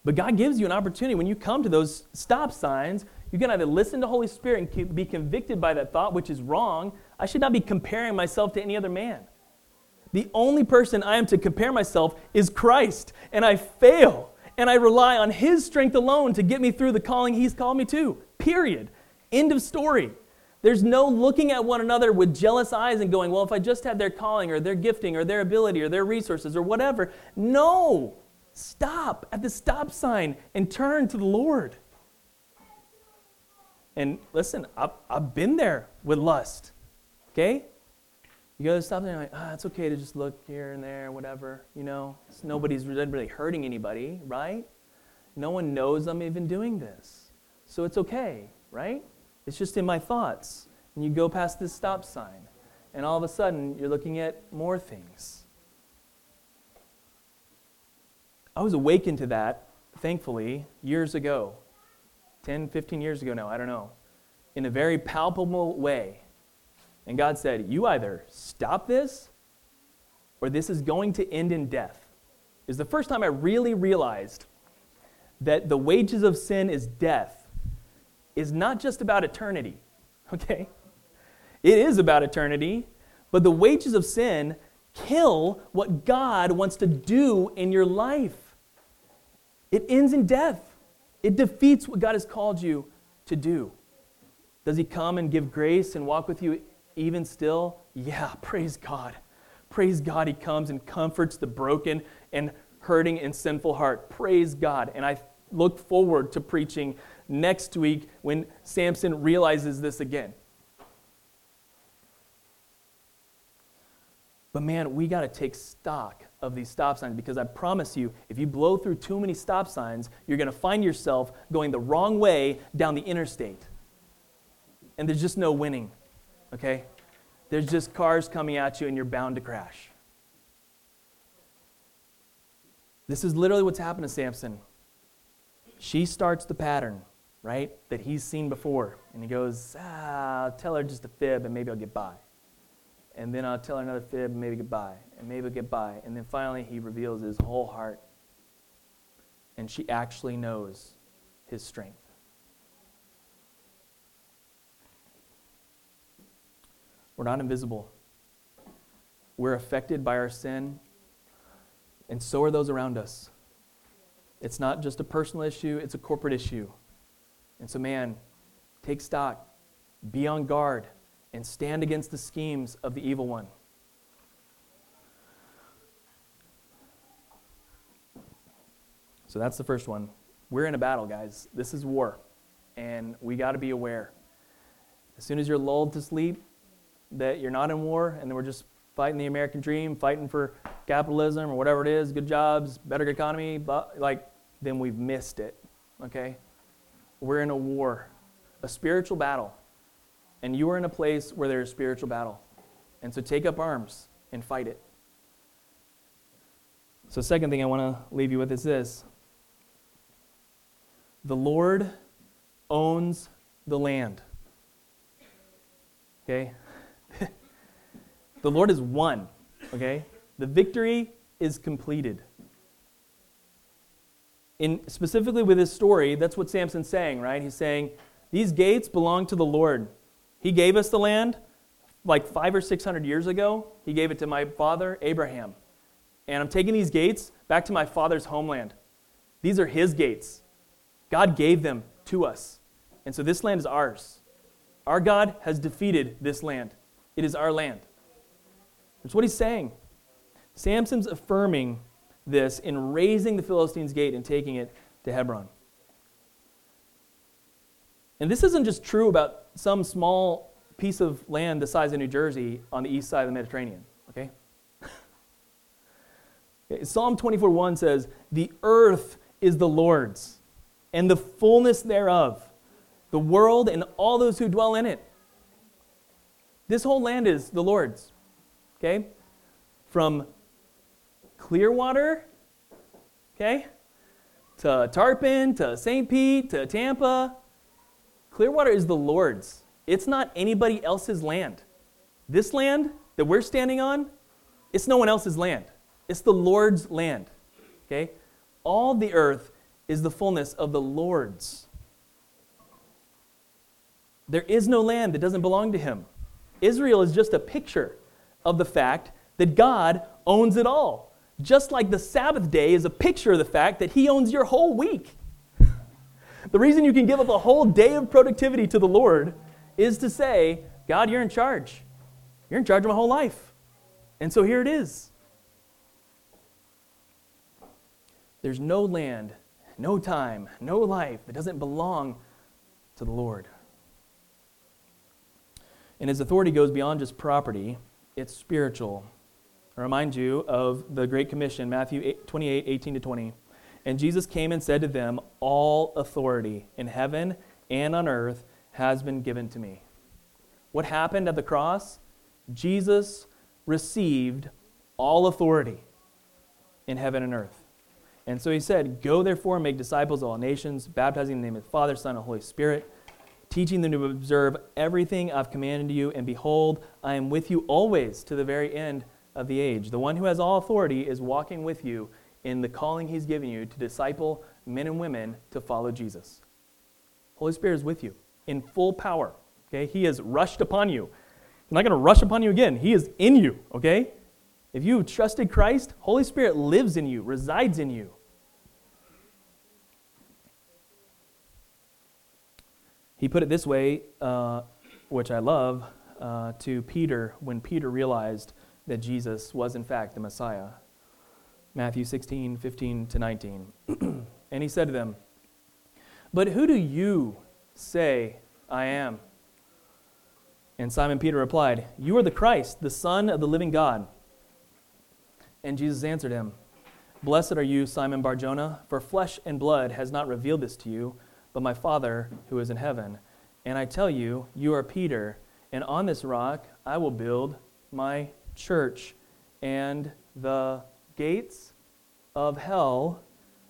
But God gives you an opportunity when you come to those stop signs. You can either listen to Holy Spirit and be convicted by that thought, which is wrong. I should not be comparing myself to any other man. The only person I am to compare myself is Christ, and I fail. And I rely on His strength alone to get me through the calling He's called me to. Period. End of story. There's no looking at one another with jealous eyes and going, well, if I just had their calling or their gifting or their ability or their resources or whatever. No. Stop at the stop sign and turn to the Lord. And listen, I've, I've been there with lust. Okay? You go to stop sign, like, ah, it's okay to just look here and there, whatever. You know, it's, nobody's really hurting anybody, right? No one knows I'm even doing this. So it's okay, right? It's just in my thoughts. And you go past this stop sign, and all of a sudden, you're looking at more things. I was awakened to that, thankfully, years ago 10, 15 years ago now, I don't know in a very palpable way. And God said, You either stop this or this is going to end in death. Is the first time I really realized that the wages of sin is death is not just about eternity, okay? It is about eternity, but the wages of sin kill what God wants to do in your life. It ends in death. It defeats what God has called you to do. Does He come and give grace and walk with you even still? Yeah, praise God. Praise God, He comes and comforts the broken and hurting and sinful heart. Praise God. And I look forward to preaching next week when Samson realizes this again. But man, we got to take stock of these stop signs because I promise you, if you blow through too many stop signs, you're going to find yourself going the wrong way down the interstate. And there's just no winning, okay? There's just cars coming at you and you're bound to crash. This is literally what's happened to Samson. She starts the pattern, right, that he's seen before. And he goes, ah, I'll tell her just a fib and maybe I'll get by. and then I'll tell her another fib, and maybe goodbye, and maybe get by. And then finally, he reveals his whole heart. And she actually knows his strength. We're not invisible. We're affected by our sin, and so are those around us. It's not just a personal issue, it's a corporate issue. And so, man, take stock, be on guard, and stand against the schemes of the evil one. So that's the first one. We're in a battle, guys. This is war, and we got to be aware. As soon as you're lulled to sleep, that you're not in war, and we're just fighting the American dream, fighting for capitalism or whatever it is, good jobs, better economy, but like, then we've missed it. Okay? We're in a war, a spiritual battle. And you are in a place where there's spiritual battle. And so take up arms and fight it. So, second thing I want to leave you with is this the Lord owns the land. Okay? the Lord is won. Okay? The victory is completed. In, specifically with this story, that's what Samson's saying, right? He's saying, These gates belong to the Lord. He gave us the land like five or six hundred years ago. He gave it to my father, Abraham. And I'm taking these gates back to my father's homeland. These are his gates. God gave them to us. And so this land is ours. Our God has defeated this land. It is our land. That's what he's saying. Samson's affirming this in raising the Philistines' gate and taking it to Hebron. And this isn't just true about some small piece of land the size of New Jersey on the east side of the Mediterranean, okay? Psalm 24:1 says, "The earth is the Lord's, and the fullness thereof, the world and all those who dwell in it." This whole land is the Lord's. Okay? From Clearwater, okay, to Tarpon, to St. Pete, to Tampa, Clearwater is the Lord's. It's not anybody else's land. This land that we're standing on, it's no one else's land. It's the Lord's land. Okay? All the earth is the fullness of the Lord's. There is no land that doesn't belong to him. Israel is just a picture of the fact that God owns it all. Just like the Sabbath day is a picture of the fact that he owns your whole week. The reason you can give up a whole day of productivity to the Lord is to say, God, you're in charge. You're in charge of my whole life. And so here it is. There's no land, no time, no life that doesn't belong to the Lord. And his authority goes beyond just property, it's spiritual. I remind you of the Great Commission, Matthew 28 18 to 20. And Jesus came and said to them, All authority in heaven and on earth has been given to me. What happened at the cross? Jesus received all authority in heaven and earth. And so he said, Go therefore and make disciples of all nations, baptizing in the name of the Father, Son, and Holy Spirit, teaching them to observe everything I've commanded you. And behold, I am with you always to the very end of the age. The one who has all authority is walking with you in the calling He's given you to disciple men and women to follow Jesus. Holy Spirit is with you in full power. Okay? He has rushed upon you. He's not going to rush upon you again. He is in you. Okay? If you trusted Christ, Holy Spirit lives in you, resides in you. He put it this way, uh, which I love, uh, to Peter when Peter realized that Jesus was, in fact, the Messiah. Matthew 16, 15 to 19. and he said to them, But who do you say I am? And Simon Peter replied, You are the Christ, the Son of the living God. And Jesus answered him, Blessed are you, Simon Barjona, for flesh and blood has not revealed this to you, but my Father who is in heaven. And I tell you, you are Peter, and on this rock I will build my church, and the gates of hell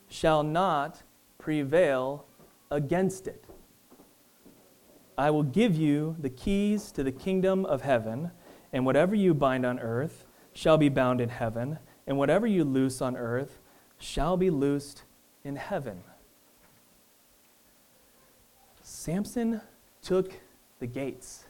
shall not prevail against it. I will give you the keys to the kingdom of heaven, And whatever you bind on earth shall be bound in heaven, and whatever you loose on earth shall be loosed in heaven. Samson took the gates.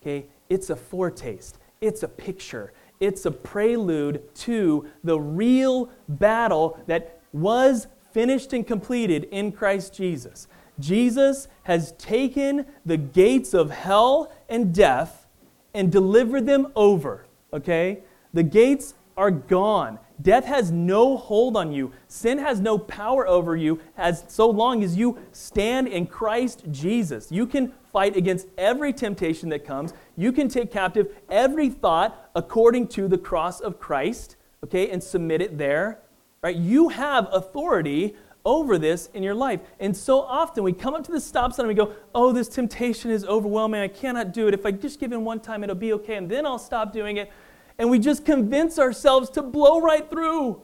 Okay? It's a foretaste, it's a picture, it's a prelude to the real battle that was finished and completed in Christ Jesus. Jesus has taken the gates of hell and death and delivered them over. Okay? The gates are gone. Death has no hold on you. Sin has no power over you as so long as you stand in Christ Jesus. You can fight against every temptation that comes. You can take captive every thought according to the cross of Christ, okay, and submit it there. Right? You have authority over this in your life. And so often we come up to the stop sign and we go, Oh, this temptation is overwhelming. I cannot do it. If I just give in one time, it'll be okay. And then I'll stop doing it and we just convince ourselves to blow right through.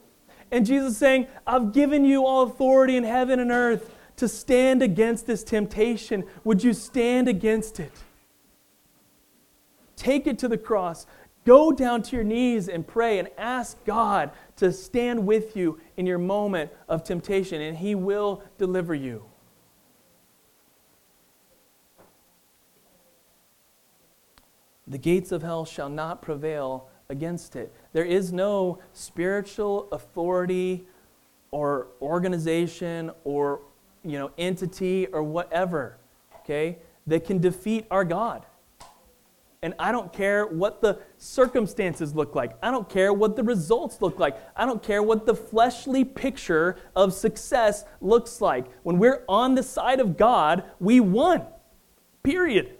And Jesus saying, I've given you all authority in heaven and earth to stand against this temptation. Would you stand against it? Take it to the cross. Go down to your knees and pray and ask God to stand with you in your moment of temptation, and He will deliver you. The gates of hell shall not prevail against it. There is no spiritual authority or organization or you know entity or whatever, okay, that can defeat our God. And I don't care what the circumstances look like. I don't care what the results look like. I don't care what the fleshly picture of success looks like. When we're on the side of God, we won. Period.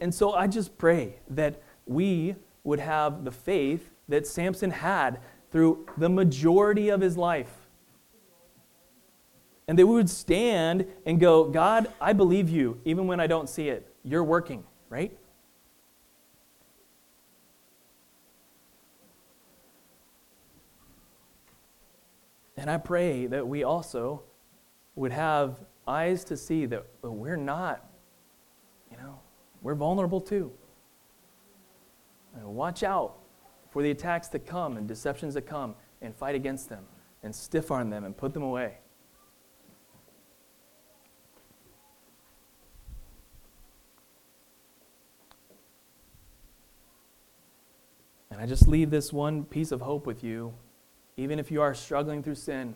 And so I just pray that we would have the faith that Samson had through the majority of his life. And that we would stand and go, God, I believe you, even when I don't see it. You're working, right? And I pray that we also would have eyes to see that we're not, you know, we're vulnerable too. And watch out for the attacks that come and deceptions that come and fight against them and stiff arm them and put them away. And I just leave this one piece of hope with you. Even if you are struggling through sin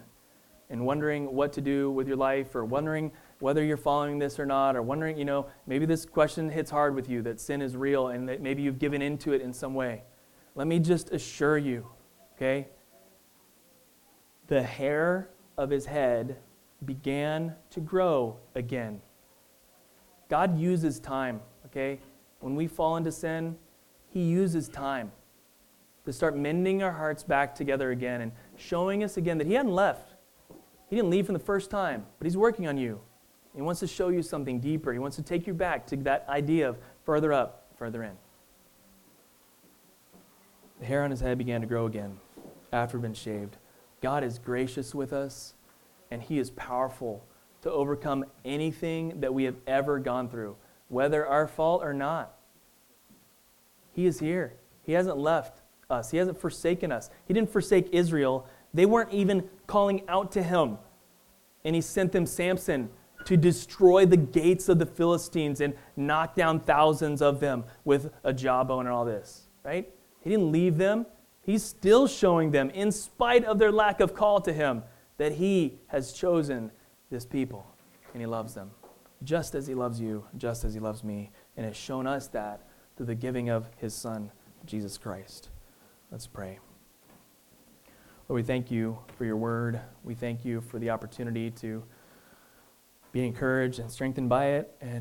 and wondering what to do with your life or wondering whether you're following this or not, or wondering, you know, maybe this question hits hard with you that sin is real and that maybe you've given into it in some way. Let me just assure you, okay? The hair of his head began to grow again. God uses time, okay? When we fall into sin, he uses time to start mending our hearts back together again and showing us again that he hadn't left. He didn't leave from the first time, but he's working on you. He wants to show you something deeper. He wants to take you back to that idea of further up, further in. The hair on his head began to grow again after it had been shaved. God is gracious with us, and He is powerful to overcome anything that we have ever gone through, whether our fault or not. He is here. He hasn't left us, He hasn't forsaken us. He didn't forsake Israel. They weren't even calling out to Him. And He sent them Samson to destroy the gates of the Philistines and knock down thousands of them with a jawbone and all this, right? He didn't leave them. He's still showing them, in spite of their lack of call to Him, that He has chosen this people and He loves them, just as He loves you, just as He loves me, and has shown us that through the giving of His Son, Jesus Christ. Let's pray. Lord, we thank you for your word. We thank you for the opportunity to be encouraged and strengthened by it. And